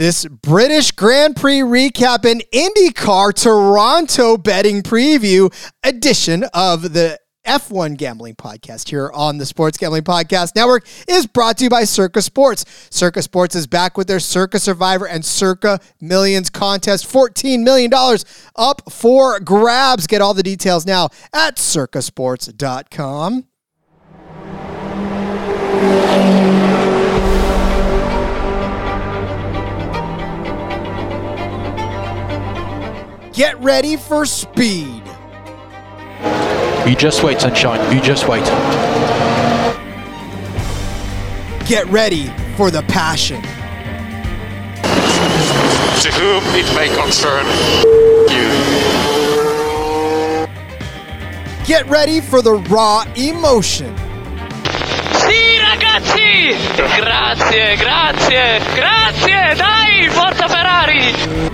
This British Grand Prix recap and IndyCar Toronto betting preview edition of the F1 Gambling Podcast here on the Sports Gambling Podcast Network is brought to you by Circa Sports. Circa Sports is back with their Circa Survivor and Circa Millions contest. $14 million up for grabs. Get all the details now at circasports.com. Get ready for speed. You just wait, sunshine. You just wait. Get ready for the passion. To whom it may concern you. Get ready for the raw emotion. Sì, ragazzi! Grazie, grazie, grazie! Dai, forza Ferrari!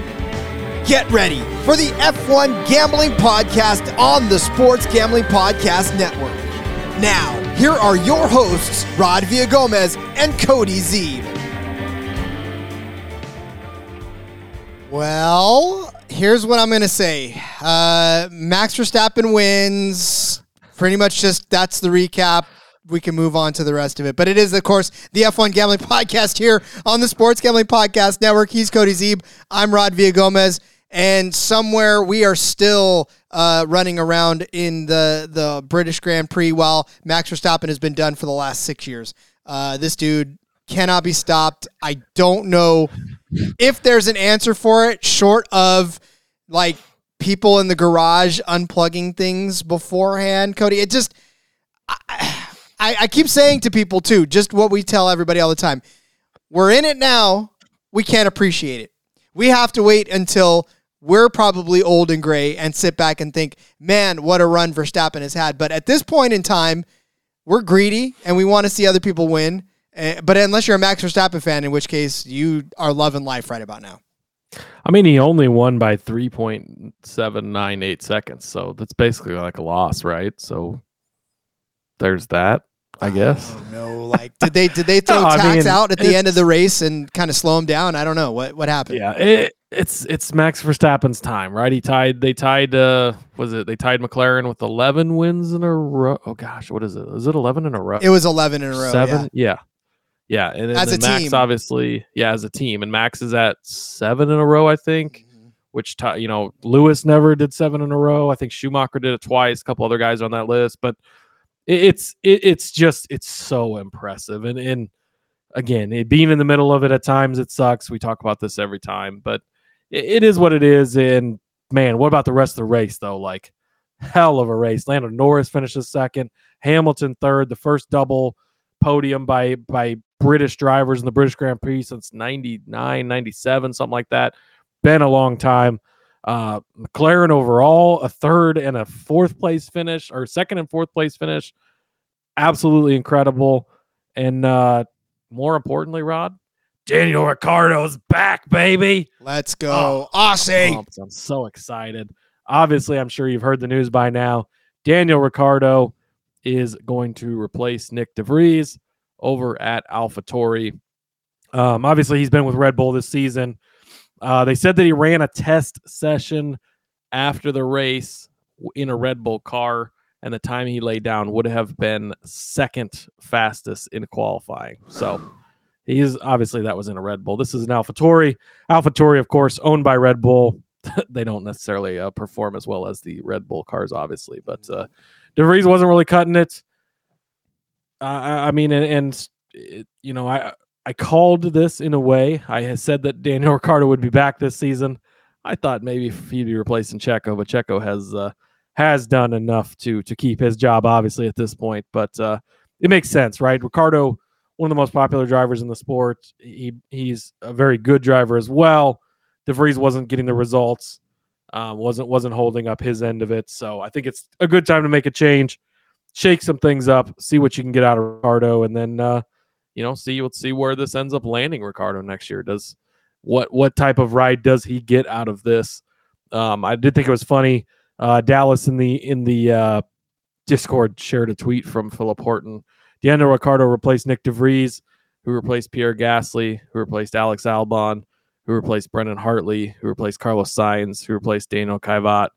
Get ready for the F1 Gambling Podcast on the Sports Gambling Podcast Network. Now, here are your hosts, Rod Villagomez and Cody Zeeb. Well, here's what I'm going to say uh, Max Verstappen wins. Pretty much just that's the recap we can move on to the rest of it. But it is, of course, the F1 Gambling Podcast here on the Sports Gambling Podcast Network. He's Cody Zeeb. I'm Rod Villagomez and somewhere we are still uh, running around in the the British Grand Prix while Max Verstappen has been done for the last six years. Uh, this dude cannot be stopped. I don't know if there's an answer for it, short of like people in the garage unplugging things beforehand. Cody, it just I, I, I keep saying to people too, just what we tell everybody all the time. We're in it now. We can't appreciate it. We have to wait until we're probably old and gray and sit back and think, man, what a run Verstappen has had. But at this point in time, we're greedy and we want to see other people win. Eh, but unless you're a Max Verstappen fan, in which case you are loving life right about now. I mean, he only won by 3.798 seconds. So that's basically like a loss, right? So there's that. I guess. Oh, no, like did they did they throw no, tax mean, out at the end of the race and kind of slow him down? I don't know what what happened. Yeah, it, it's it's Max Verstappen's time, right? He tied they tied uh was it they tied McLaren with 11 wins in a row. Oh gosh, what is it? Is it 11 in a row? It was 11 in a row. 7? Yeah. Yeah, yeah. and then, as then a Max team. obviously, yeah, as a team and Max is at 7 in a row, I think. Mm-hmm. Which t- you know, Lewis never did 7 in a row. I think Schumacher did it twice, a couple other guys on that list, but it, it's it, it's just it's so impressive and and again, it, being in the middle of it at times it sucks. We talk about this every time, but it is what it is. And man, what about the rest of the race though? Like hell of a race. Lando Norris finishes second, Hamilton third, the first double podium by by British drivers in the British Grand Prix since 99, 97, something like that. Been a long time. Uh, McLaren overall, a third and a fourth place finish, or second and fourth place finish. Absolutely incredible. And uh, more importantly, Rod, Daniel Ricciardo's back, baby. Let's go. Oh, Aussie. I'm so excited. Obviously, I'm sure you've heard the news by now. Daniel Ricciardo is going to replace Nick de Vries over at AlphaTauri. Um, obviously, he's been with Red Bull this season. Uh, they said that he ran a test session after the race in a Red Bull car, and the time he laid down would have been second fastest in qualifying. So He's obviously that was in a Red Bull. This is an AlphaTauri. AlphaTauri, of course, owned by Red Bull. they don't necessarily uh, perform as well as the Red Bull cars, obviously, but uh, De Vries wasn't really cutting it. Uh, I mean, and, and it, you know, I I called this in a way. I said that Daniel Ricciardo would be back this season. I thought maybe he'd be replacing Checo, but Checo has uh, has done enough to to keep his job, obviously, at this point. But uh, it makes sense, right? Ricciardo one of the most popular drivers in the sport. He he's a very good driver as well. DeVries wasn't getting the results, um, wasn't wasn't holding up his end of it. So I think it's a good time to make a change, shake some things up, see what you can get out of Ricciardo, and then uh, you know see let's see where this ends up landing. Ricciardo next year does what what type of ride does he get out of this? Um, I did think it was funny. Uh, Dallas in the in the uh, Discord shared a tweet from Philip Horton Daniel Ricciardo replaced Nick de Vries, who replaced Pierre Gasly, who replaced Alex Albon, who replaced Brendan Hartley, who replaced Carlos Sainz, who replaced Daniel Kvyat,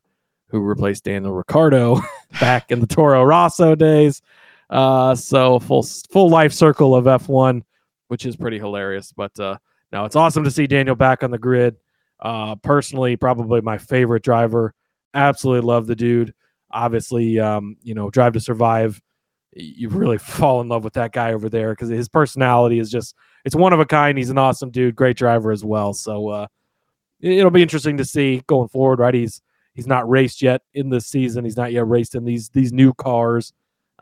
who replaced Daniel Ricciardo back in the Toro Rosso days. Uh, so full full life circle of F1, which is pretty hilarious. But uh, now it's awesome to see Daniel back on the grid. Uh, personally, probably my favorite driver. Absolutely love the dude. Obviously, um, you know, Drive to Survive. You really fall in love with that guy over there because his personality is just it's one of a kind. He's an awesome dude, great driver as well. So uh, it- it'll be interesting to see going forward. Right, he's he's not raced yet in this season. He's not yet raced in these these new cars,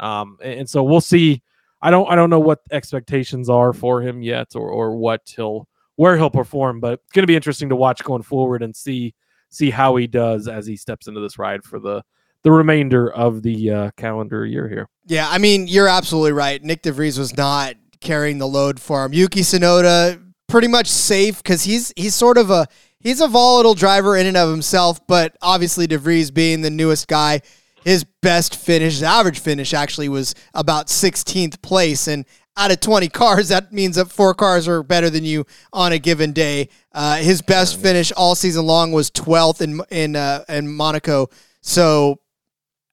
um, and, so we'll see. I don't I don't know what expectations are for him yet, or or what he'll where he'll perform, but it's going to be interesting to watch going forward and see see how he does as he steps into this ride for the the remainder of the uh, calendar year here. Yeah, I mean, you're absolutely right. Nick DeVries was not carrying the load for him. Yuki Tsunoda pretty much safe because he's he's sort of a he's a volatile driver in and of himself, but obviously DeVries being the newest guy, his best finish, his average finish actually was about 16th place, and out of 20 cars, that means that four cars are better than you on a given day. Uh, his best finish all season long was 12th in in uh, in Monaco. So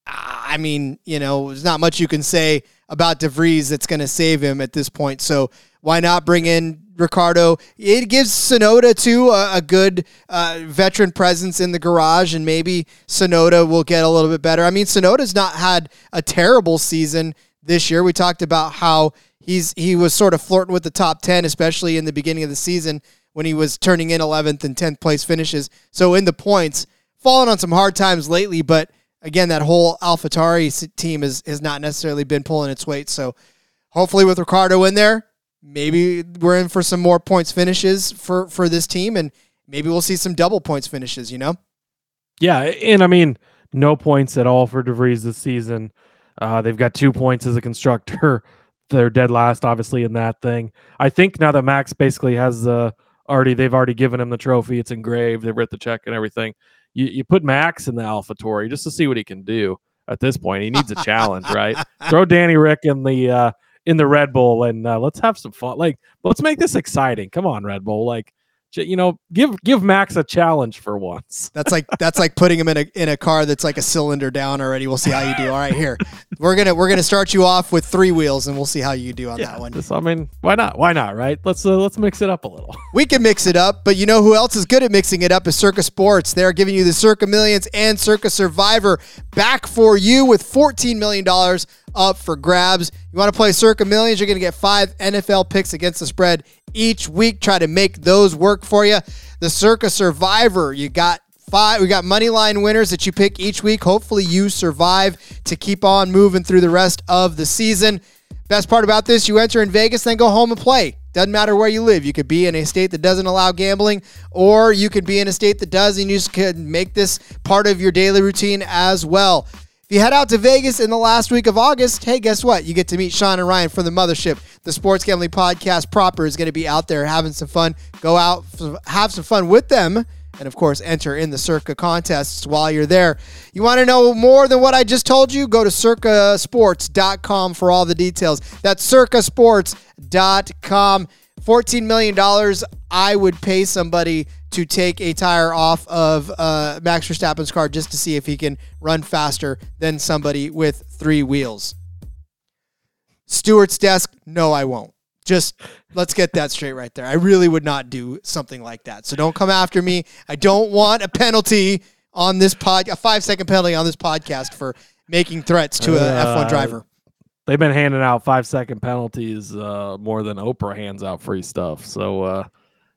I mean, you know, there's not much you can say about DeVries that's going to save him at this point. So why not bring in Ricciardo? It gives Tsunoda too a, a good uh, veteran presence in the garage, and maybe Tsunoda will get a little bit better. I mean, Tsunoda's not had a terrible season this year. We talked about how he's he was sort of flirting with the top ten, especially in the beginning of the season when he was turning in 11th and 10th place finishes. So in the points, fallen on some hard times lately, but again, that whole AlphaTauri team has, has not necessarily been pulling its weight. So hopefully with Ricciardo in there, maybe we're in for some more points finishes for, for this team and maybe we'll see some double points finishes, you know? Yeah, and I mean, no points at all for DeVries this season. Uh, they've got two points as a constructor. They're dead last, obviously, in that thing. I think now that Max basically has uh, already, they've already given him the trophy. It's engraved. They've written the check and everything. You you put Max in the AlphaTauri just to see what he can do. At this point, he needs a challenge, right? Throw Danny Rick in the uh, in the Red Bull and uh, let's have some fun. Like, let's make this exciting. Come on, Red Bull. Like, you know, give give Max a challenge for once. That's like that's like putting him in a in a car that's like a cylinder down already. We'll see how you do. All right, here we're gonna we're gonna start you off with three wheels, and we'll see how you do on that one. Just, I mean, why not? Why not? Right? Let's uh, let's mix it up a little. We can mix it up, but you know who else is good at mixing it up is Circa Sports. They're giving you the Circa Millions and Circa Survivor back for you with $14 million up for grabs. You want to play Circa Millions, you're going to get five NFL picks against the spread each week. Try to make those work for you. The Circa Survivor, you got five we got money line winners that you pick each week hopefully you survive to keep on moving through the rest of the season best part about this you enter in vegas then go home and play doesn't matter where you live you could be in a state that doesn't allow gambling or you could be in a state that does and you just could make this part of your daily routine as well if you head out to Vegas in the last week of August, hey, guess what? You get to meet Sean and Ryan from the Mothership. The Sports Gambling Podcast proper is going to be out there having some fun. Go out, have some fun with them, and of course, enter in the Circa contests while you're there. You want to know more than what I just told you? Go to circasports.com for all the details. That's circasports.com. $14 million, I would pay somebody to take a tire off of uh, Max Verstappen's car just to see if he can run faster than somebody with three wheels. Stewart's desk, no, I won't. Just let's get that straight right there. I really would not do something like that. So don't come after me. I don't want a penalty on this pod, a five second penalty on this podcast for making threats to a Uh, F1 driver. They've been handing out five second penalties uh, more than Oprah hands out free stuff. So uh,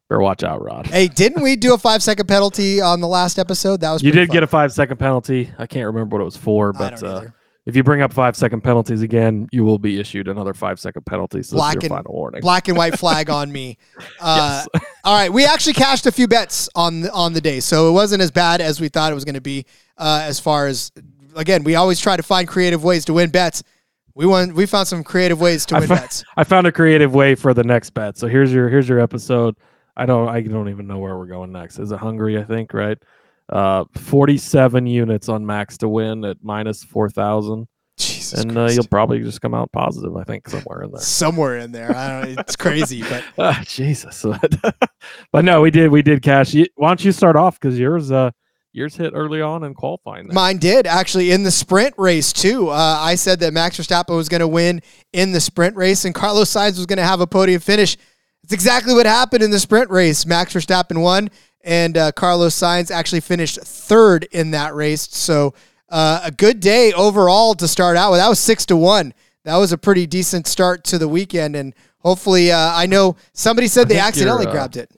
better watch out, Rod. Hey, didn't we do a five second penalty on the last episode? That was You did get a five second penalty. I can't remember what it was for, but uh. If you bring up five second penalties again, you will be issued another five second penalty. So Black your and- final warning. black and white flag on me. Uh, Yes. all right, we actually cashed a few bets on the, on the day, so it wasn't as bad as we thought it was going to be. Uh, as far as again, we always try to find creative ways to win bets. We won. We found some creative ways to I win bets. I found a creative way for the next bet. So here's your here's your episode. I don't I don't even know where we're going next. Is it Hungary? I think right. Uh, 47 units on max to win at minus 4,000. Jesus and uh, you'll probably just come out positive. I think somewhere in there. somewhere in there. I don't. It's crazy, but Ah, Jesus. but no, we did. We did cash. Why don't you start off? Because yours, uh, yours hit early on in qualifying. there. Mine did actually in the sprint race too. Uh, I said that Max Verstappen was going to win in the sprint race, and Carlos Sainz was going to have a podium finish. It's exactly what happened in the sprint race. Max Verstappen won, and uh, Carlos Sainz actually finished third in that race. So uh, a good day overall to start out with. That was six to one. That was a pretty decent start to the weekend, and hopefully, uh, I know somebody said they accidentally uh, grabbed it.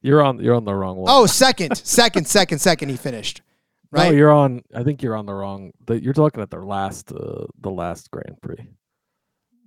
You're on. You're on the wrong one. Oh, second, second, second, second. He finished. no, Right. you're on. I think you're on the wrong. The, you're talking at the last, uh, the last Grand Prix.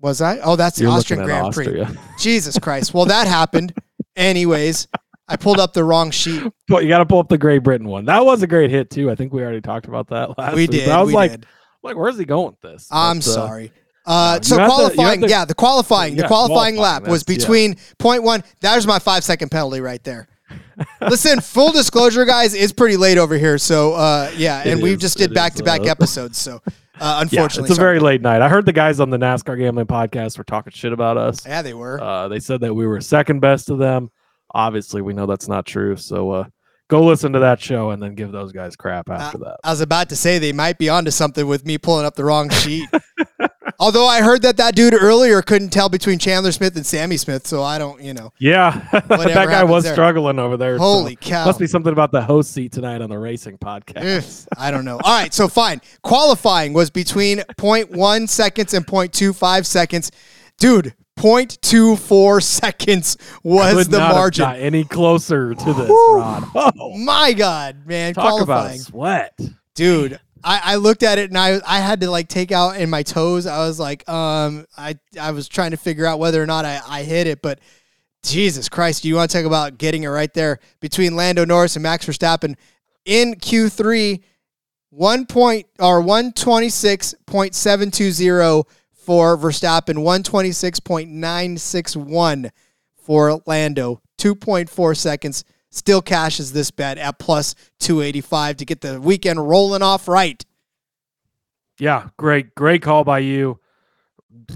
Was I? Oh, that's the You're Austrian looking at Grand Prix. Jesus Christ. Well, that happened. Anyways, I pulled up the wrong sheet. But you got to pull up the Great Britain one. That was a great hit too. I think we already talked about that last. We week. did. But I was we like, did. like, where's he going with this? I'm But, uh, sorry. Uh, no, so you have to- qualifying, to- yeah, the qualifying, the qualifying qualifying, lap was that's- yeah. between point one. There's my five second penalty right there. Listen, full disclosure, guys, it's pretty late over here. So, uh, yeah, and we just did back is, to back uh, episodes. So, uh, Yeah, unfortunately, it's a sorry. very late night. I heard the guys on the NASCAR gambling podcast were talking shit about us. yeah, they were. Uh, they said that we were second best to them. Obviously, we know that's not true. So uh, go listen to that show and then give those guys crap uh, after that. I was about to say they might be onto something with me pulling up the wrong sheet. Although I heard that that dude earlier couldn't tell between Chandler Smith and Sammy Smith, so I don't, you know. Yeah, that guy was there. struggling over there. so Holy cow. Must be something about the host seat tonight on the racing podcast. I don't know. All right, so fine. Qualifying was between 0.1 seconds and 0.25 seconds. Dude, 0.24 seconds was the margin. got any closer to this, Whew. Rod. Oh, My God, man. talk about qualifying. a sweat. Dude, I, I looked at it and I I had to like take out in my toes. I was like, um, I I was trying to figure out whether or not I, I hit it, but Jesus Christ, do you want to talk about getting it right there between Lando Norris and Max Verstappen in Q3, one point or one twenty six point seven two zero for Verstappen, one twenty six point nine six one for Lando, two point four seconds. Still cashes this bet at plus 285 to get the weekend rolling off right. Yeah, great, great call by you.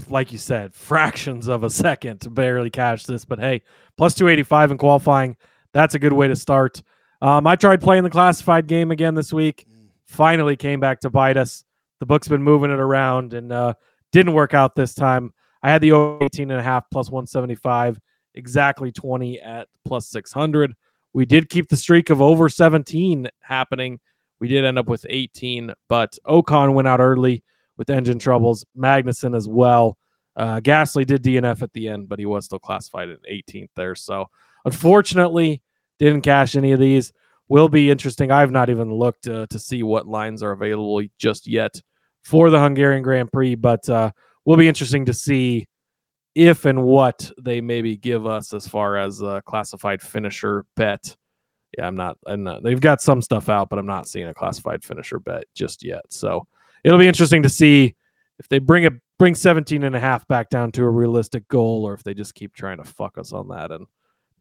Like you said, fractions of a second to barely cash this, but hey, plus 285 in qualifying. That's a good way to start. Um, I tried playing the classified game again this week. Finally came back to bite us. The book's been moving it around and uh, didn't work out this time. I had the over 18 and a half plus 175, exactly 20 at plus 600. We did keep the streak of over 17 happening. We did end up with 18, but Ocon went out early with engine troubles. Magnussen as well. Uh, Gasly did DNF at the end, but he was still classified at 18th there. So unfortunately, didn't cash any of these. Will be interesting. I've not even looked uh, to see what lines are available just yet for the Hungarian Grand Prix, but uh, will be interesting to see if and what they maybe give us as far as a classified finisher bet. Yeah, I'm not, I'm not. They've got some stuff out, but I'm not seeing a classified finisher bet just yet. So it'll be interesting to see if they bring it, bring 17 and a half back down to a realistic goal, or if they just keep trying to fuck us on that, and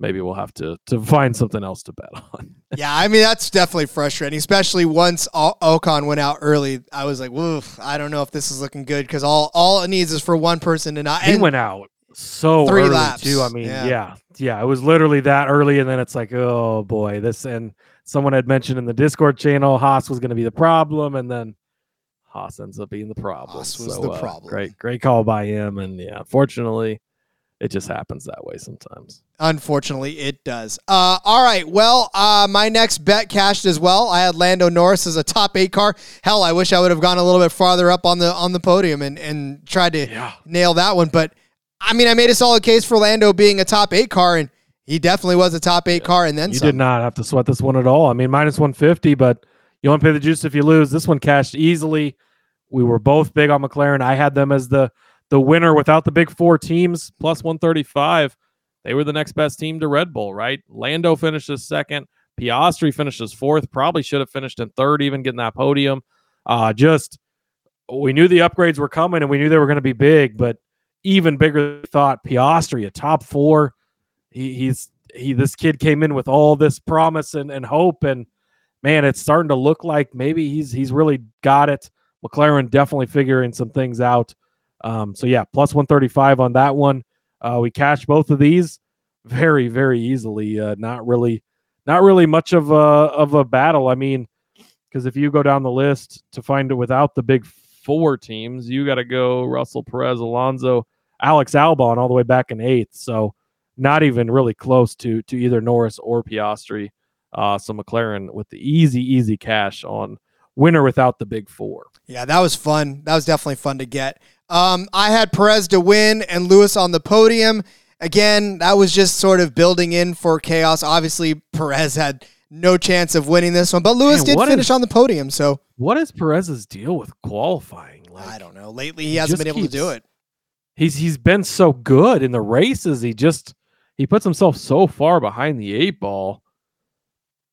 maybe we'll have to to find something else to bet on. Yeah, I mean that's definitely frustrating, especially once O- Ocon went out early. I was like, "Woof, I don't know if this is looking good." Because all all it needs is for one person to not. he went out so Three early laps, too. I mean, yeah. yeah. yeah, it was literally that early, and then it's like, oh boy, this. And someone had mentioned in the Discord channel, Haas was going to be the problem, and then Haas ends up being the problem. Haas was So, the uh, problem. Great, great call by him, and yeah, fortunately, it just happens that way sometimes. Unfortunately, it does. Uh, all right. Well, uh, my next bet cashed as well. I had Lando Norris as a top eight car. Hell, I wish I would have gone a little bit farther up on the on the podium and and tried to Yeah. nail that one. But I mean, I made a solid case for Lando being a top eight car, and he definitely was a top eight car, and then You some. did not have to sweat this one at all. I mean, minus 150, but you don't pay the juice if you lose. This one cashed easily. We were both big on McLaren. I had them as the the winner without the big four teams, plus 135. They were the next best team to Red Bull, right? Lando finishes second. Piastri finishes fourth. Probably should have finished in third, even getting that podium. Uh, just we knew the upgrades were coming and we knew they were going to be big, but even bigger thought Piastri, a top four. He, he's he this kid came in with all this promise and, and hope and man it's starting to look like maybe he's he's really got it McLaren definitely figuring some things out. Um, so yeah, plus 135 on that one. Uh, we cashed both of these very, very easily. Uh, not really, not really much of a of a battle. I mean, because if you go down the list to find it without the big four teams, you got to go Russell, Perez, Alonso, Alex Albon all the way back in eighth. So not even really close to to either Norris or Piastri. Uh, so McLaren with the easy, easy cash on winner without the big four. Yeah, that was fun. That was definitely fun to get. Um, I had Perez to win and Lewis on the podium. Again, that was just sort of building in for chaos. Obviously, Perez had no chance of winning this one, but Lewis Man, did finish is- on the podium. So What is Perez's deal with qualifying? Like, I don't know. Lately, he hasn't been able to do it. he's he's been so good in the races. He just he puts himself so far behind the eight ball.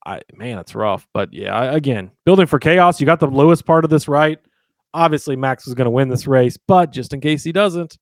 I man, it's rough. But yeah, again, building for chaos. You got the Lewis part of this right. Obviously, Max was going to win this race, but just in case he doesn't,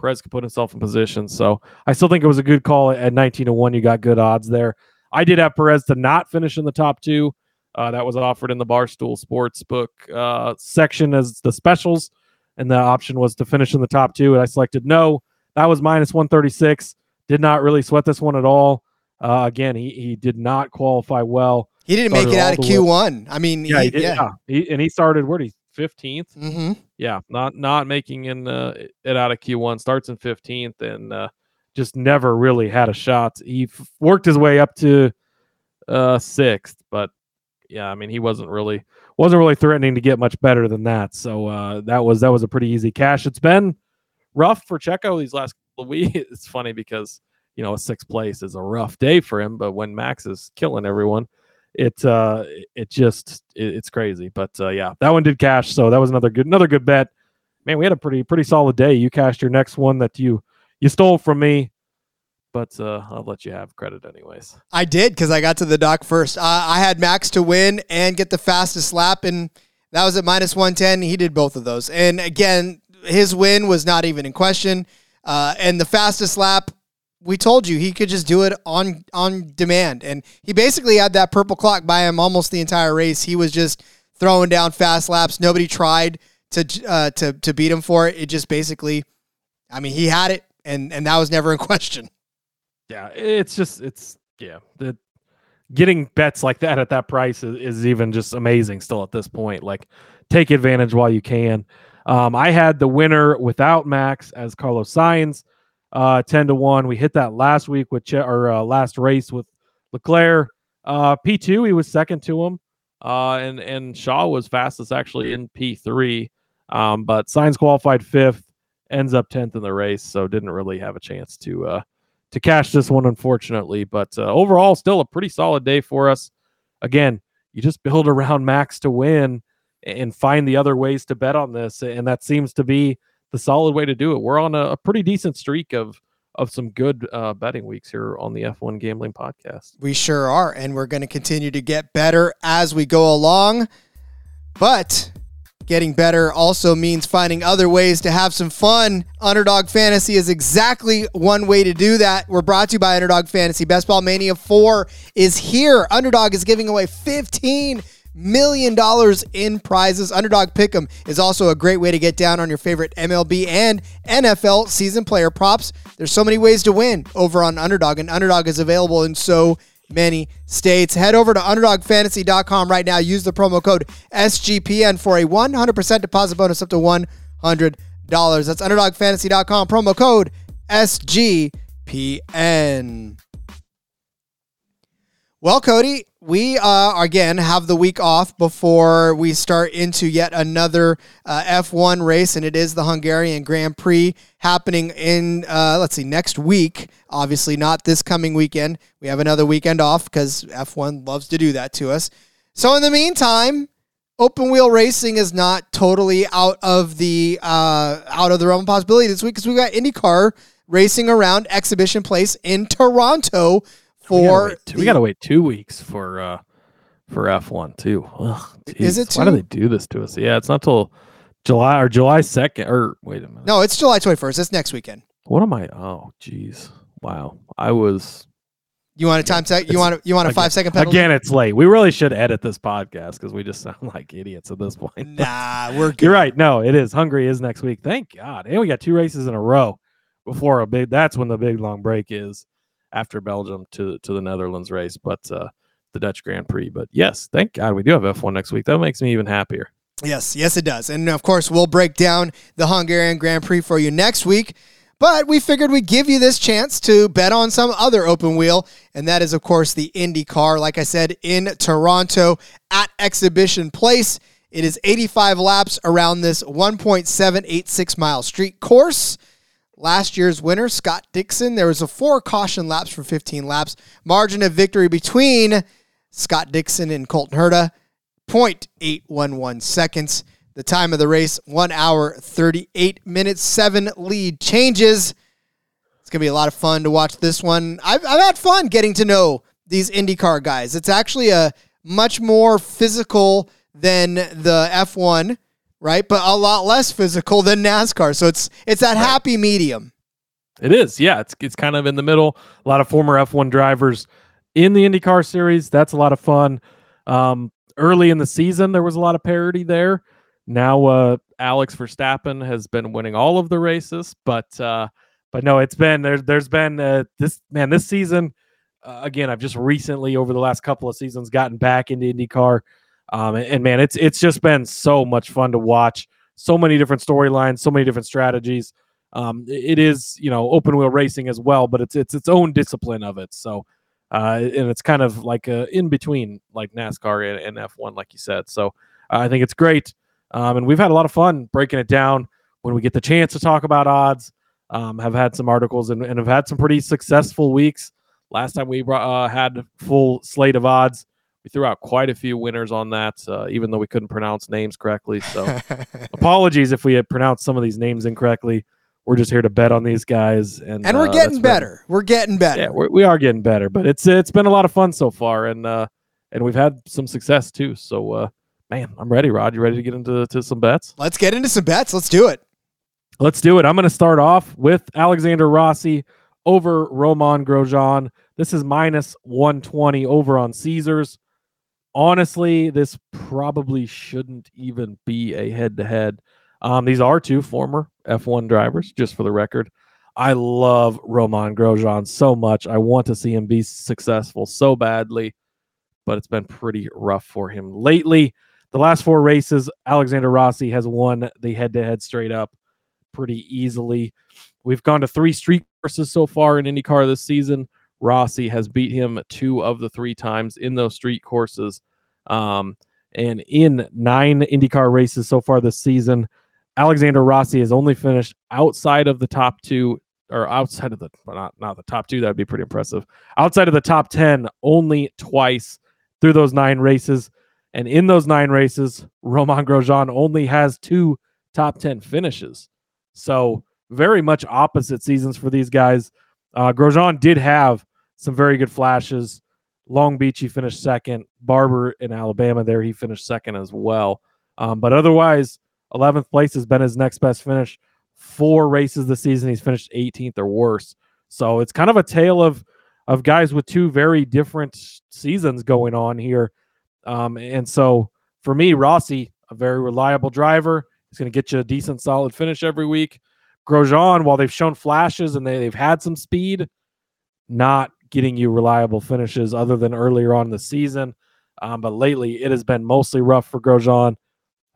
Perez could put himself in position. So I still think it was a good call at 19 to 1. You got good odds there. I did have Perez to not finish in the top two. Uh, that was offered in the Barstool Sportsbook uh, section as the specials, and the option was to finish in the top two. And I selected no. That was minus 136. Did not really sweat this one at all. Uh, again, he, he did not qualify well. He didn't make it out of the Q way- one. I mean, Yeah, he, he did. yeah. Yeah, He, and he started where he 15th. hmm Yeah, not not making in uh, it out of Q1. Starts in 15th and uh, just never really had a shot. He f- worked his way up to uh, sixth, but yeah, I mean he wasn't really wasn't really threatening to get much better than that. So uh, that was that was a pretty easy cash. It's been rough for Checo these last couple of weeks. It's funny because you know a sixth place is a rough day for him, but when Max is killing everyone, it uh it just it, it's crazy. But uh, yeah, that one did cash, so that was another good another good bet. Man, we had a pretty pretty solid day. You cashed your next one that you you stole from me, but uh, I'll let you have credit anyways. I did because I got to the dock first. Uh, I had Max to win and get the fastest lap, and that was at minus 110. He did both of those. And again, his win was not even in question. Uh, and the fastest lap, we told you he could just do it on on demand. And he basically had that purple clock by him almost the entire race. He was just throwing down fast laps. Nobody tried to uh, to to beat him for it. It just basically, I mean, he had it, and and that was never in question. Yeah, it's just it's yeah the getting bets like that at that price is, is even just amazing still at this point. Like take advantage while you can. Um, I had the winner without Max as Carlos Sainz, uh, ten to one. We hit that last week with or uh, last race with Leclerc. Uh, P two, he was second to him, uh, and and Shaw was fastest actually in P three. Um, but Sainz qualified fifth, ends up tenth in the race, so didn't really have a chance to uh, to cash this one, unfortunately. But uh, overall, still a pretty solid day for us. Again, you just build around Max to win and find the other ways to bet on this, and that seems to be the solid way to do it. We're on a, a pretty decent streak of of some good uh, betting weeks here on the F1 Gambling Podcast. We sure are, and we're going to continue to get better as we go along. But getting better also means finding other ways to have some fun. Underdog Fantasy is exactly one way to do that. We're brought to you by Underdog Fantasy. Best Ball Mania 4 is here. Underdog is giving away 15 million dollars in prizes. Underdog Pick'em is also a great way to get down on your favorite MLB and NFL season player props. There's so many ways to win over on Underdog, and Underdog is available in so many states. Head over to underdogfantasy.com right now. Use the promo code SGPN for a 100% deposit bonus up to $100. That's underdogfantasy.com, promo code SGPN. Well, Cody, we uh, again have the week off before we start into yet another uh, F1 race, and it is the Hungarian Grand Prix happening in, uh, let's see, next week. Obviously, not this coming weekend. We have another weekend off because F1 loves to do that to us. So, in the meantime, open wheel racing is not totally out of the uh, out of the realm of possibility this week because we've got IndyCar racing around Exhibition Place in Toronto We gotta, for wait two, we gotta wait two weeks for uh for F1 too. Ugh, Is it jeez. Why do they do this to us? Yeah, it's not till July or July second. Or wait a minute. No, it's July 21st. It's next weekend. What am I? Oh, geez. Wow. I was You want a time sec? You want a, you want a Again- five second penalty? Again, it's late. We really should edit this podcast because we just sound like idiots at this point. Nah, we're good. You're right. No, it is. Hungary is next week. Thank God. And we got two races in a row before a big. That's when the big long break is after Belgium to to the Netherlands race, but uh, the Dutch Grand Prix. But yes, thank God we do have F1 next week. That makes me even happier. Yes, yes, it does. And of course, we'll break down the Hungarian Grand Prix for you next week. But we figured we'd give you this chance to bet on some other open wheel, and that is, of course, the IndyCar. Like I said, in Toronto at Exhibition Place. It is 85 laps around this 1.786 mile street course. Last year's winner, Scott Dixon, there was a four caution laps for 15 laps. Margin of victory between Scott Dixon and Colton Herta, 0.811 seconds. The time of the race, 1 hour, 38 minutes, 7 lead changes. It's going to be a lot of fun to watch this one. I've, I've had fun getting to know these IndyCar guys. It's actually a much more physical than the F1, right? But a lot less physical than NASCAR. So it's it's that happy medium. It is, yeah. It's it's kind of in the middle. A lot of former F1 drivers in the IndyCar series. That's a lot of fun. Um, early in the season, there was a lot of parity there. Now, uh, Alex Verstappen has been winning all of the races, but uh, but no, it's been there's there's been uh, this man this season. Uh, again, I've just recently over the last couple of seasons gotten back into IndyCar, um, and, and man, it's it's just been so much fun to watch. So many different storylines, so many different strategies um, it is you know open wheel racing as well, but it's it's its own discipline of it. So, uh, and it's kind of like a in between like NASCAR and, and F1, like you said. So, uh, I think it's great, um, and we've had a lot of fun breaking it down when we get the chance to talk about odds. Um, have had some articles and, and have had some pretty successful weeks. Last time we uh, had full slate of odds, we threw out quite a few winners on that, uh, even though we couldn't pronounce names correctly. So, apologies if we had pronounced some of these names incorrectly we're just here to bet on these guys, and and we're uh, getting been- better. We're getting better. yeah, we're, we are getting better, but it's it's been a lot of fun so far, and uh, and we've had some success too. So, uh, man, I'm ready. Rod, you ready to get into to some bets? Let's get into some bets. Let's do it. Let's do it. I'm going to start off with Alexander Rossi over Roman Grosjean. This is minus 120 over on Caesars. Honestly, this probably shouldn't even be a head to head. These are two former F1 drivers, just for the record. I love Roman Grosjean so much. I want to see him be successful so badly, but it's been pretty rough for him lately. The last four races, Alexander Rossi has won the head to head straight up pretty easily. We've gone to three street courses so far in IndyCar this season. Rossi has beat him two of the three times in those street courses. Um, and in nine IndyCar races so far this season, Alexander Rossi has only finished outside of the top two, or outside of the not not the top two. That would be pretty impressive. Outside of the top ten, only twice through those nine races. And in those nine races, Roman Grosjean only has two top ten finishes. So very much opposite seasons for these guys. Uh, Grosjean did have some very good flashes. Long Beach, he finished second. Barber in Alabama, there he finished second as well. Um, but otherwise, 11th place has been his next best finish. Four races this season, he's finished 18th or worse. So it's kind of a tale of of guys with two very different seasons going on here. Um, and so for me, Rossi, a very reliable driver, he's going to get you a decent, solid finish every week. Grosjean, while they've shown flashes and they, they've had some speed, not getting you reliable finishes other than earlier on in the season. Um, but lately, it has been mostly rough for Grosjean.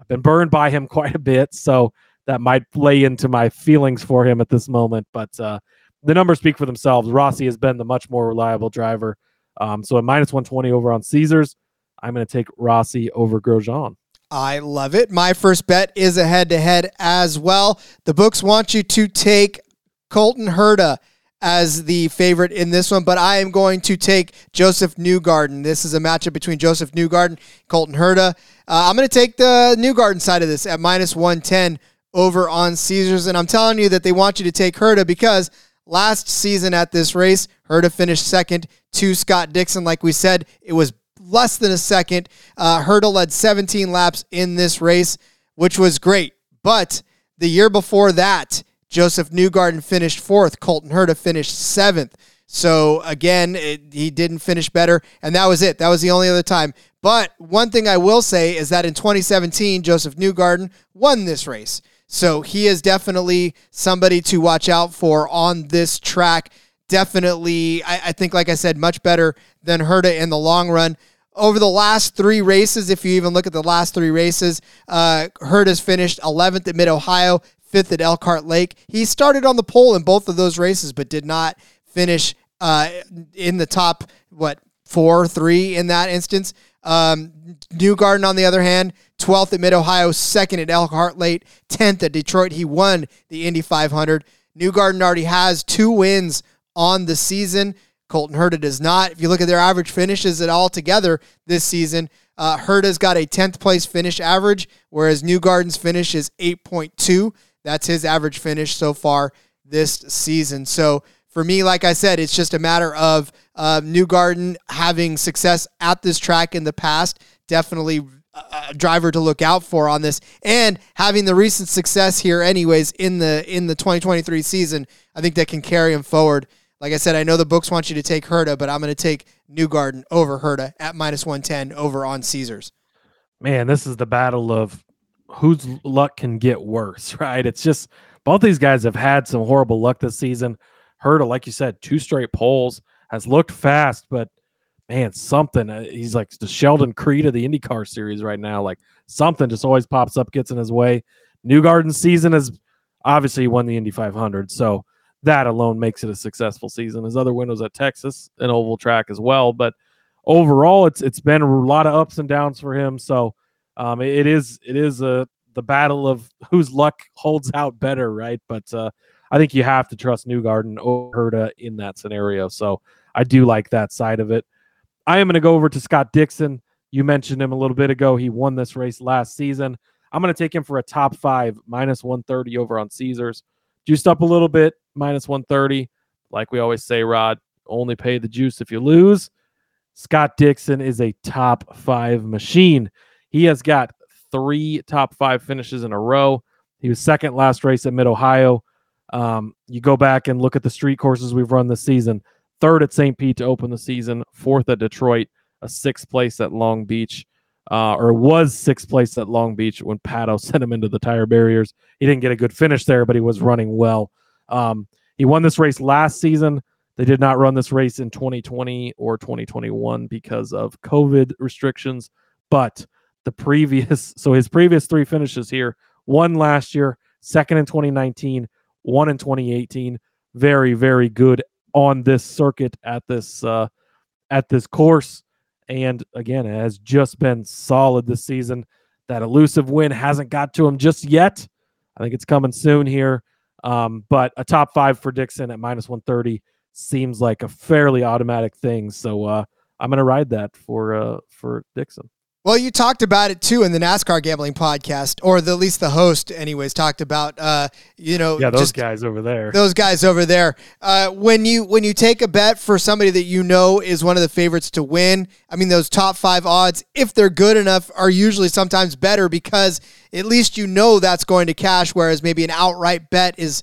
I've been burned by him quite a bit, so that might play into my feelings for him at this moment. But uh, the numbers speak for themselves. Rossi has been the much more reliable driver. Um, so at minus 120 over on Caesars, I'm going to take Rossi over Grosjean. I love it. My first bet is a head to head as well. The books want you to take Colton Herta as the favorite in this one, but I am going to take Joseph Newgarden. This is a matchup between Joseph Newgarden, Colton Herta. Uh, I'm going to take the Newgarden side of this at minus 110 over on Caesars, and I'm telling you that they want you to take Herta because last season at this race, Herta finished second to Scott Dixon. Like we said, it was less than a second. Uh, Herta led 17 laps in this race, which was great. But the year before that, Joseph Newgarden finished fourth. Colton Herta finished seventh. So again, it, he didn't finish better, and that was it. That was the only other time. But one thing I will say is that in 2017, Joseph Newgarden won this race. So he is definitely somebody to watch out for on this track. Definitely, I, I think, like I said, much better than Herta in the long run over the last three races, if you even look at the last three races, uh, Hurt has finished 11th at Mid Ohio, 5th at Elkhart Lake. He started on the pole in both of those races, but did not finish uh, in the top, what, four, three in that instance. Um, Newgarden, on the other hand, 12th at Mid Ohio, 2nd at Elkhart Lake, 10th at Detroit. He won the Indy 500. Newgarden already has two wins on the season. Colton Herta does not. If you look at their average finishes at all together this season, uh, Herta's got a 10th place finish average, whereas Newgarden's finish is 8.2. That's his average finish so far this season. So for me, like I said, it's just a matter of uh, Newgarden having success at this track in the past. Definitely a driver to look out for on this, and having the recent success here, anyways, in the in the 2023 season, I think that can carry him forward like I said, I know the books want you to take Herta, but I'm going to take Newgarden over Herta at minus 110 over on Caesars. Man, this is the battle of whose luck can get worse, right? It's just both these guys have had some horrible luck this season. Herta, like you said, two straight poles, has looked fast, but man, something. Uh, he's like the Sheldon Creed of the IndyCar series right now. Like something just always pops up, gets in his way. Newgarden season has obviously won the Indy 500. So that alone makes it a successful season. His other win was at Texas, an oval track as well. But overall, it's it's been a lot of ups and downs for him. So um, it, it is it is a the battle of whose luck holds out better, right? But uh, I think you have to trust Newgarden over Herta in that scenario. So I do like that side of it. I am going to go over to Scott Dixon. You mentioned him a little bit ago. He won this race last season. I'm going to take him for a top five, minus 130 over on Caesars. Juiced up a little bit, minus 130. Like we always say, Rod, only pay the juice if you lose. Scott Dixon is a top five machine. He has got three top five finishes in a row. He was second last race at Mid Ohio. Um, you go back and look at the street courses we've run this season. Third at St. Pete to open the season, fourth at Detroit, a sixth place at Long Beach, uh, or was sixth place at Long Beach when Pato sent him into the tire barriers. He didn't get a good finish there, but he was running well. Um, he won this race last season. They did not run this race in 2020 or 2021 because of COVID restrictions. But the previous, so his previous three finishes here one last year, second in 2019, one in 2018. Very, very good on this circuit at this uh, at this course. And again, it has just been solid this season. That elusive win hasn't got to him just yet. I think it's coming soon here. Um, but a top five for Dixon at minus 130 seems like a fairly automatic thing. So uh, I'm going to ride that for uh, for Dixon. Well, you talked about it too in the NASCAR gambling podcast, or the, at least the host, anyways, talked about, uh, you know, yeah, those guys over there, those guys over there. Uh, when you when you take a bet for somebody that you know is one of the favorites to win, I mean, those top five odds, if they're good enough, are usually sometimes better because at least you know that's going to cash. Whereas maybe an outright bet is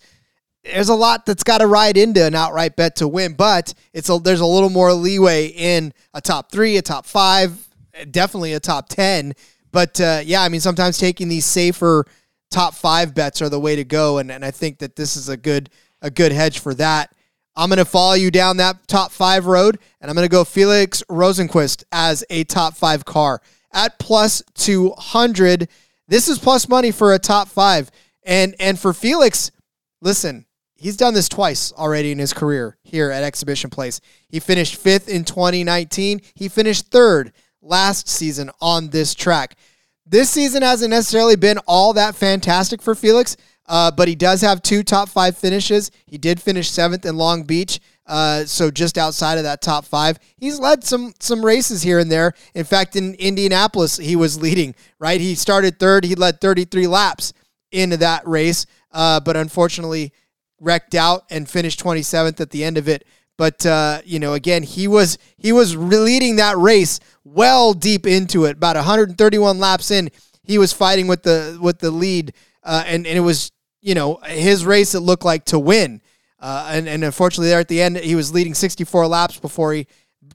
there's a lot that's got to ride into an outright bet to win, but it's a, there's a little more leeway in a top three, a top five definitely a top 10. But uh, yeah, I mean, sometimes taking these safer top five bets are the way to go. And, and I think that this is a good, a good hedge for that. I'm going to follow you down that top five road, and I'm going to go Felix Rosenqvist as a top five car at plus 200. This is plus money for a top five. And, and for Felix, listen, he's done this twice already in his career here at Exhibition Place. He finished fifth in 2019, he finished third last season on this track. This season hasn't necessarily been all that fantastic for Felix, uh, but he does have two top five finishes. He did finish seventh in Long Beach, uh, so just outside of that top five. He's led some some races here and there. In fact, in Indianapolis, he was leading. Right, he started third. He led 33 laps into that race, uh, but unfortunately wrecked out and finished 27th at the end of it. But uh, you know, again, he was he was leading that race well deep into it. About 131 laps in, he was fighting with the with the lead, uh, and and it was you know his race. It looked like to win. Uh, and, and unfortunately, there at the end, he was leading 64 laps before he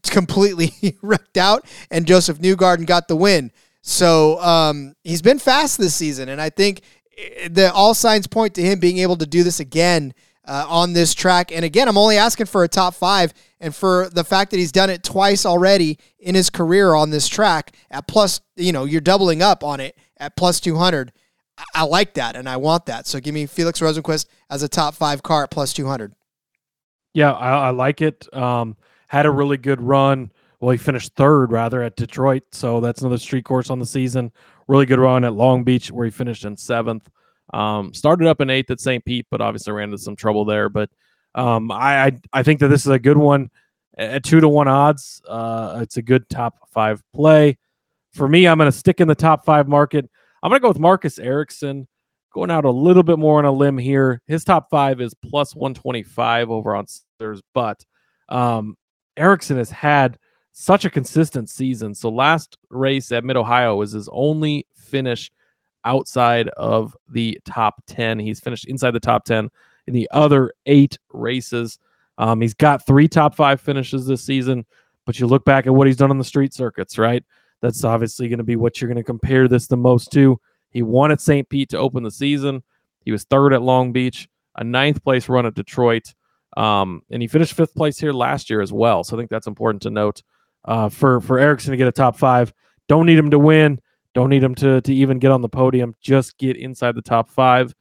completely wrecked out, and Joseph Newgarden got the win. So um, he's been fast this season, and I think eh, the all signs point to him being able to do this again uh, on this track. And again, I'm only asking for a top five, and for the fact that he's done it twice already in his career on this track at plus, you know, you're doubling up on it at plus 200. I, I like that, and I want that. So give me Felix Rosenqvist as a top five car at plus 200. Yeah, I, I like it. Um, had a really good run. Well, he finished third rather at Detroit, so that's another street course on the season. Really good run at Long Beach where he finished in seventh. Um, started up in eighth at St. Pete, but obviously ran into some trouble there. But um, I, I, I think that this is a good one at two to one odds. Uh, it's a good top five play. For me, I'm going to stick in the top five market. I'm going to go with Marcus Ericsson. Going out a little bit more on a limb here. His top five is plus 125 over on Caesars, but um, Ericsson has had such a consistent season. So last race at Mid Ohio was his only finish outside of the top 10. He's finished inside the top 10 in the other eight races. Um, he's got three top five finishes this season, but you look back at what he's done on the street circuits, right? That's obviously going to be what you're going to compare this the most to. He won at St. Pete to open the season. He was third at Long Beach, a ninth place run at Detroit, um, and he finished fifth place here last year as well. So I think that's important to note uh, for for Ericsson to get a top five. Don't need him to win. Don't need him to to even get on the podium. Just get inside the top five.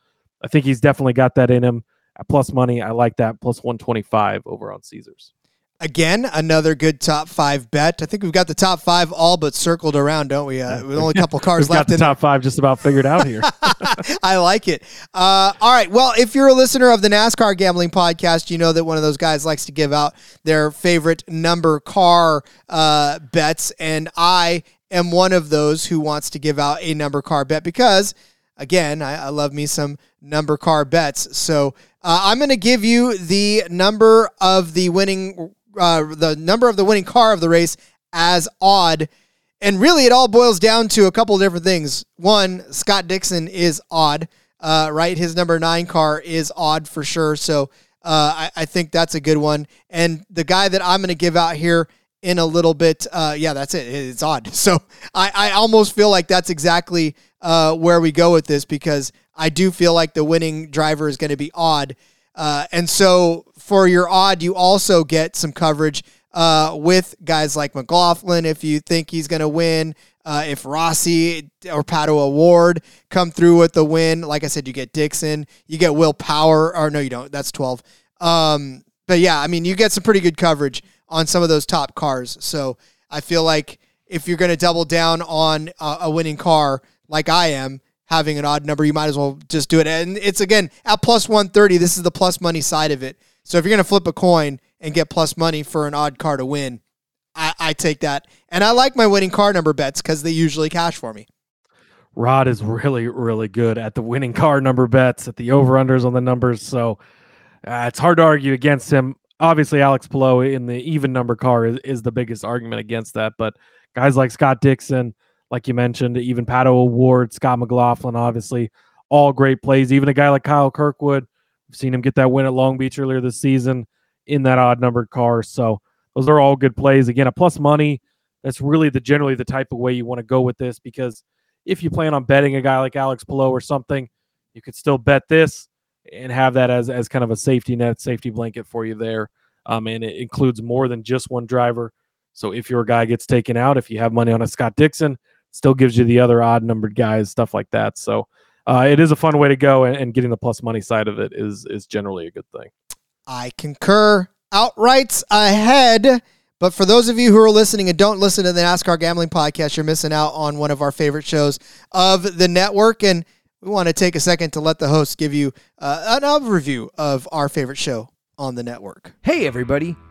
I think he's definitely got that in him. At plus money, I like that. Plus 125 over on Caesars. Again, another good top five bet. I think we've got the top five all but circled around, don't we? Uh, with only a couple cars We've left. got the in top five just about figured out here. I like it. Uh, all right. Well, if you're a listener of the NASCAR Gambling Podcast, you know that one of those guys likes to give out their favorite number car uh, bets. And I am one of those who wants to give out a number car bet because, again, I, I love me some number car bets. So uh, I'm going to give you the number of the winning, uh, the number of the winning car of the race as odd. And really, it all boils down to a couple of different things. One, Scott Dixon is odd, uh, right? His number nine car is odd for sure. So uh, I, I think that's a good one. And the guy that I'm going to give out here in a little bit, uh, yeah, that's it. It's odd. So I, I almost feel like that's exactly uh, where we go with this because I do feel like the winning driver is going to be odd. Uh, and so for your odd, you also get some coverage uh, with guys like McLaughlin if you think he's going to win. Uh, if Rossi or Pato O'Ward come through with the win, like I said, you get Dixon, you get Will Power, or no, you don't. That's 12. Um, but yeah, I mean, you get some pretty good coverage on some of those top cars. So I feel like if you're going to double down on a, a winning car, like I am, having an odd number, you might as well just do it. And it's again at plus 130. This is the plus money side of it. So if you're going to flip a coin and get plus money for an odd car to win, I, I take that. And I like my winning car number bets because they usually cash for me. Rod is really, really good at the winning car number bets, at the over unders on the numbers. So uh, it's hard to argue against him. Obviously, Alex Palou in the even number car is, is the biggest argument against that. But guys like Scott Dixon, like you mentioned, even Pato O'Ward, Scott McLaughlin, obviously, all great plays. Even a guy like Kyle Kirkwood, we've seen him get that win at Long Beach earlier this season in that odd numbered car. So those are all good plays. Again, a plus money. That's really the generally the type of way you want to go with this because if you plan on betting a guy like Alex Palou or something, you could still bet this and have that as as kind of a safety net, safety blanket for you there. Um, and it includes more than just one driver. So if your guy gets taken out, if you have money on a Scott Dixon, still gives you the other odd numbered guys, stuff like that. So uh, it is a fun way to go, and, and getting the plus money side of it is is generally a good thing. I concur. Outrights ahead. But for those of you who are listening and don't listen to the NASCAR Gambling Podcast, you're missing out on one of our favorite shows of the network. And we want to take a second to let the host give you uh, an overview of our favorite show on the network. Hey, everybody.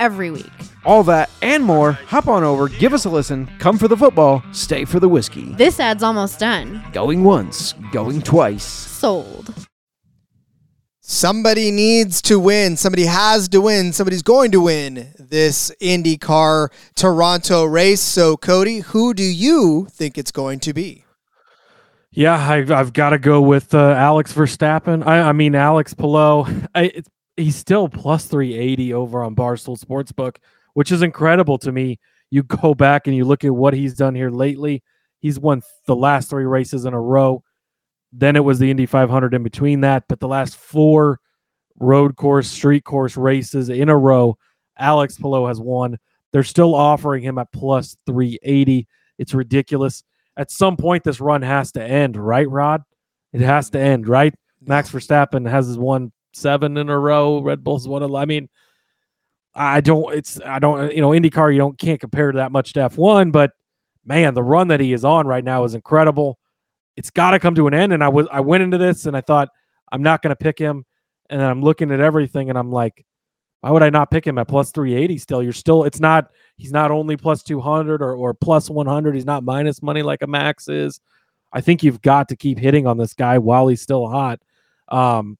every week. All that and more, hop on over, give us a listen, come for the football, stay for the whiskey. This ad's almost done. Going once, going twice. Sold. Somebody needs to win. Somebody has to win. Somebody's going to win this IndyCar Toronto race. So, Cody, who do you think it's going to be? Yeah, I, I've got to go with uh, Alex Verstappen. I, I mean, Alex Palou. I, it's, he's still plus 380 over on Barstool Sportsbook, which is incredible to me. You go back and you look at what he's done here lately. He's won the last three races in a row. Then it was the Indy 500 in between that. But the last four road course, street course races in a row, Alex Palou has won. They're still offering him at plus 380. It's ridiculous at some point this run has to end, right, Rod? It has to end, right? Max Verstappen has his won seven in a row. Red Bull's won. I mean, I don't. It's I don't. You know, IndyCar you don't can't compare that much to F1, but man, the run that he is on right now is incredible. It's got to come to an end. And I was I went into this and I thought I'm not going to pick him, and I'm looking at everything and I'm like, why would I not pick him at plus 380? Still, you're still. It's not he's not only plus 200 or, or plus 100 he's not minus money like a max is i think you've got to keep hitting on this guy while he's still hot um,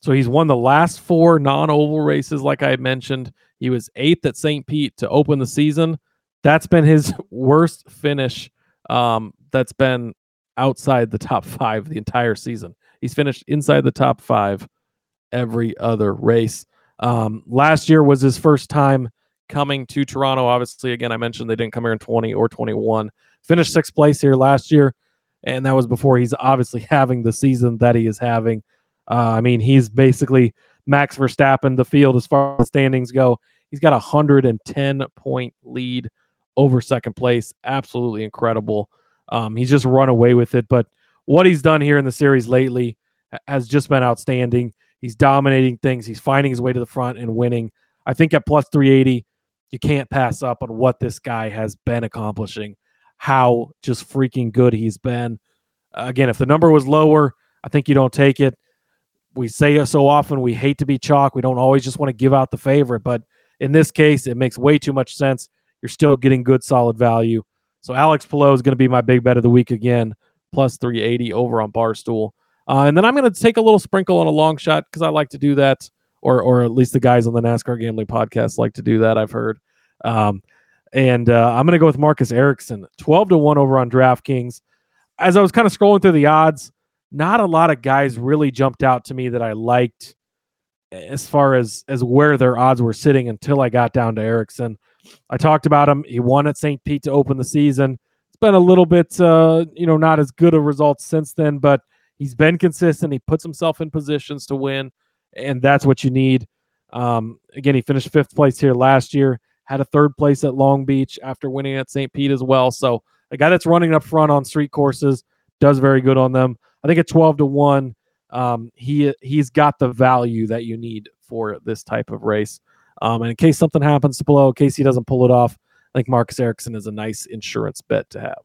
so he's won the last four non-oval races like i mentioned he was eighth at st pete to open the season that's been his worst finish um, that's been outside the top five the entire season he's finished inside the top five every other race um, last year was his first time coming to Toronto. Obviously, again, I mentioned they didn't come here in 20 or 21. Finished sixth place here last year, and that was before he's obviously having the season that he is having. Uh, I mean, he's basically Max Verstappen, the field as far as standings go. He's got a 110 point lead over second place. Absolutely incredible. Um, he's just run away with it. But what he's done here in the series lately has just been outstanding. He's dominating things. He's finding his way to the front and winning. I think at plus 380, you can't pass up on what this guy has been accomplishing, how just freaking good he's been. Again, if the number was lower, I think you don't take it. We say so often, we hate to be chalk. We don't always just want to give out the favorite, but in this case, it makes way too much sense. You're still getting good, solid value. So Alex Palou is going to be my big bet of the week again, plus 380 over on Barstool. Uh, and then I'm going to take a little sprinkle on a long shot because I like to do that, or or at least the guys on the NASCAR Gambling Podcast like to do that. I've heard. Um, and uh, I'm going to go with Marcus Ericsson, 12 to one over on DraftKings. As I was kind of scrolling through the odds, not a lot of guys really jumped out to me that I liked as far as as where their odds were sitting until I got down to Ericsson. I talked about him. He won at St. Pete to open the season. It's been a little bit, uh, you know, not as good a result since then, but he's been consistent. He puts himself in positions to win, and that's what you need. Um, again, he finished fifth place here last year, had a third place at Long Beach after winning at St. Pete as well. So a guy that's running up front on street courses does very good on them. I think at 12 to 1, um, he he's got the value that you need for this type of race. Um, and in case something happens to blow, in case he doesn't pull it off, I think Marcus Ericsson is a nice insurance bet to have.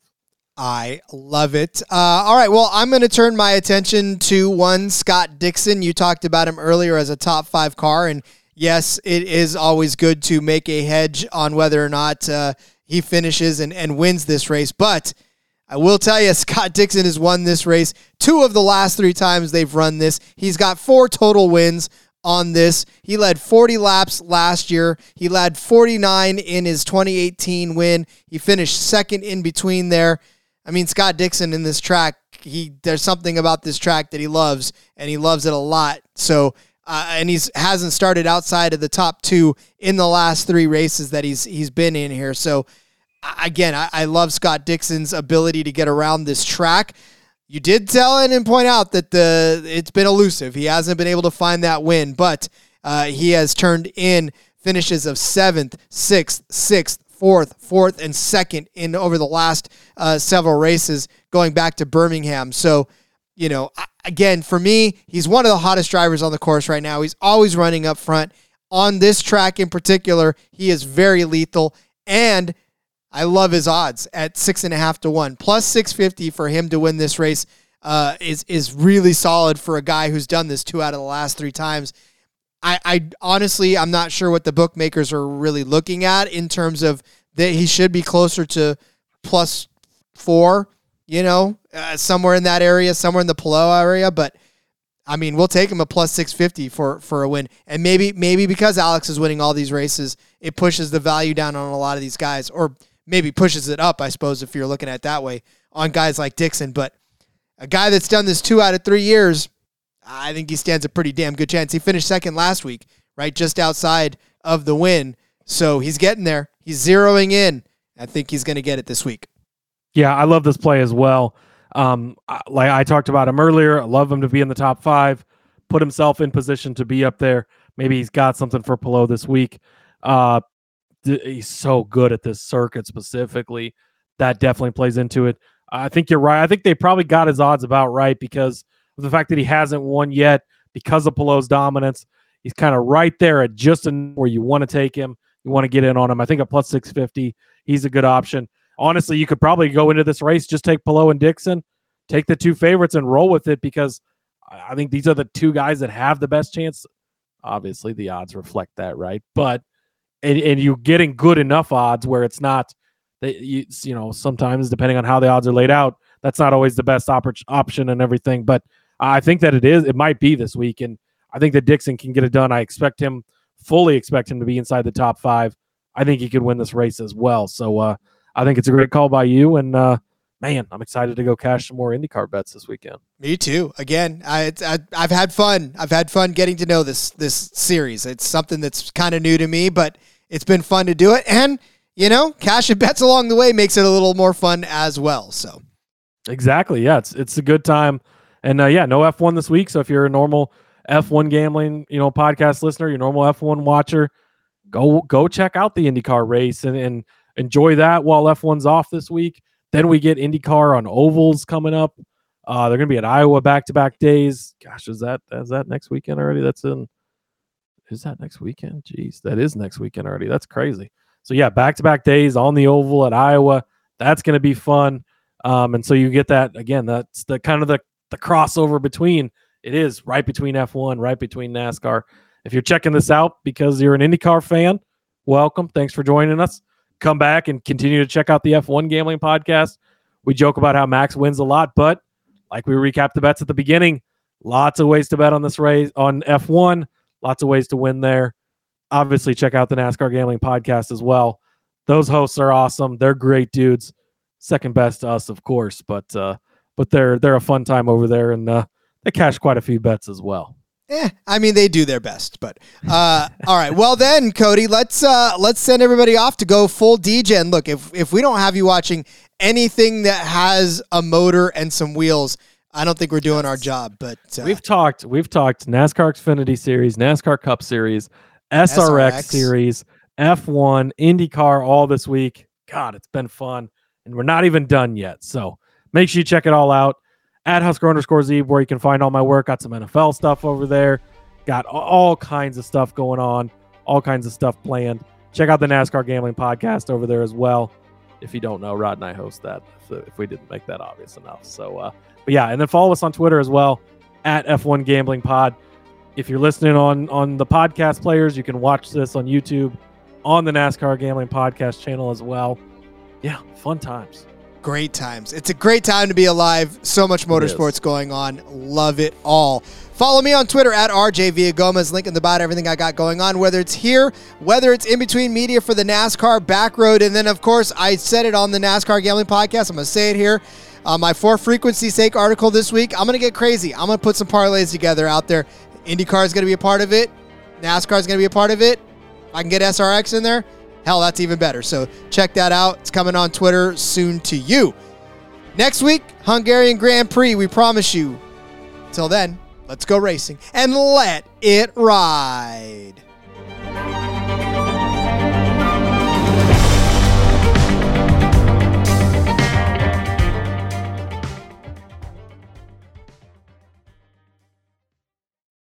I love it. Uh, all right. Well, I'm going to turn my attention to one Scott Dixon. You talked about him earlier as a top five car. And yes, it is always good to make a hedge on whether or not uh, he finishes and, and wins this race. But I will tell you, Scott Dixon has won this race two of the last three times they've run this. He's got four total wins on this. He led 40 laps last year. He led 49 in his 2018 win. He finished second in between there. I mean, Scott Dixon in this track, he there's something about this track that he loves, and he loves it a lot. So, uh, and he's hasn't started outside of the top two in the last three races that he's he's been in here. So, again, I, I love Scott Dixon's ability to get around this track. You did tell and point out that the it's been elusive. He hasn't been able to find that win, but uh, he has turned in finishes of seventh, sixth, sixth, fourth, fourth, and second in over the last uh, several races going back to Birmingham. So, you know, again, for me, he's one of the hottest drivers on the course right now. He's always running up front. On this track in particular, he is very lethal. And I love his odds at six and a half to one. Plus 650 for him to win this race uh, is, is really solid for a guy who's done this two out of the last three times. I, I honestly, I'm not sure what the bookmakers are really looking at in terms of that he should be closer to plus four, you know, uh, somewhere in that area, somewhere in the Palou area. But I mean, we'll take him a plus 650 for, for a win. And maybe, maybe because Alex is winning all these races, it pushes the value down on a lot of these guys, or maybe pushes it up, I suppose, if you're looking at that way on guys like Dixon. But a guy that's done this two out of three years, I think he stands a pretty damn good chance. He finished second last week, right? Just outside of the win. So he's getting there. He's zeroing in. I think he's going to get it this week. Yeah, I love this play as well. Um, like I talked about him earlier, I love him to be in the top five, put himself in position to be up there. Maybe he's got something for Palou this week. Uh, he's so good at this circuit specifically. That definitely plays into it. I think you're right. I think they probably got his odds about right because of the fact that he hasn't won yet because of Palou's dominance. He's kind of right there at just where you want to take him. You want to get in on him. I think a plus 650, he's a good option. Honestly, you could probably go into this race, just take Palou and Dixon, take the two favorites and roll with it because I think these are the two guys that have the best chance. Obviously, the odds reflect that, right? But and, and you're getting good enough odds where it's not that you you know sometimes depending on how the odds are laid out, that's not always the best oppor- option and everything. But I think that it is. It might be this week, and I think that Dixon can get it done. I expect him, fully expect him to be inside the top five. I think he could win this race as well. So uh, I think it's a great call by you, and uh, man, I'm excited to go cash some more IndyCar bets this weekend. Me too. Again, I, it's- I I've had fun. I've had fun getting to know this this series. It's something that's kind of new to me, but it's been fun to do it. And you know, cash and bets along the way makes it a little more fun as well. So Exactly. Yeah, it's it's a good time, and uh, yeah, no F1 this week. So if you're a normal F1 gambling, you know, podcast listener, your normal F1 watcher, go go check out the IndyCar race and, and enjoy that while F1's off this week. Then we get IndyCar on ovals coming up. Uh, they're going to be at Iowa back to back days. Gosh, is that is that next weekend already? That's in. Is that next weekend? Jeez, that is next weekend already. That's crazy. So yeah, back to back days on the oval at Iowa. That's going to be fun. Um, and so you get that again. That's the kind of the the crossover between it is right between F1, right between NASCAR. If you're checking this out because you're an IndyCar fan, welcome. Thanks for joining us. Come back and continue to check out the F1 Gambling Podcast. We joke about how Max wins a lot, but like we recapped the bets at the beginning, lots of ways to bet on this race on F1. Lots of ways to win there. Obviously, check out the NASCAR Gambling Podcast as well. Those hosts are awesome. They're great dudes second best to us, of course, but uh, but they're they're a fun time over there, and uh, they cash quite a few bets as well. Eh, I mean they do their best, but uh, all right. Well then, Cody, let's uh, let's send everybody off to go full DJ. And look, if if we don't have you watching anything that has a motor and some wheels, I don't think we're doing our job. But uh, We've talked we've talked NASCAR Xfinity Series, NASCAR Cup Series, SRX, SRX. Series, F1, IndyCar all this week. God, it's been fun, and we're not even done yet. So make sure you check it all out at Husker underscore Zeeb, where you can find all my work. Got some NFL stuff over there. Got all kinds of stuff going on, all kinds of stuff planned. Check out the NASCAR Gambling Podcast over there as well. If you don't know, Rod and I host that. If, if we didn't make that obvious enough, so uh, but yeah, and then follow us on Twitter as well at F1 Gambling Pod. If you're listening on on the podcast players, you can watch this on YouTube on the NASCAR Gambling Podcast channel as well. Yeah, fun times. Great times. It's a great time to be alive. So much motorsports going on. Love it all. Follow me on Twitter at RJ Gomez. Link in the bio. Everything I got going on, whether it's here, whether it's in between media for the NASCAR back road, and then of course I said it on the NASCAR Gambling Podcast. I'm gonna say it here. Uh, my for frequency sake article this week. I'm gonna get crazy. I'm gonna put some parlays together out there. IndyCar is gonna be a part of it. NASCAR is gonna be a part of it. I can get SRX in there, hell, that's even better. So check that out. It's coming on Twitter soon to you. Next week, Hungarian Grand Prix, we promise you. Till then, let's go racing and let it ride.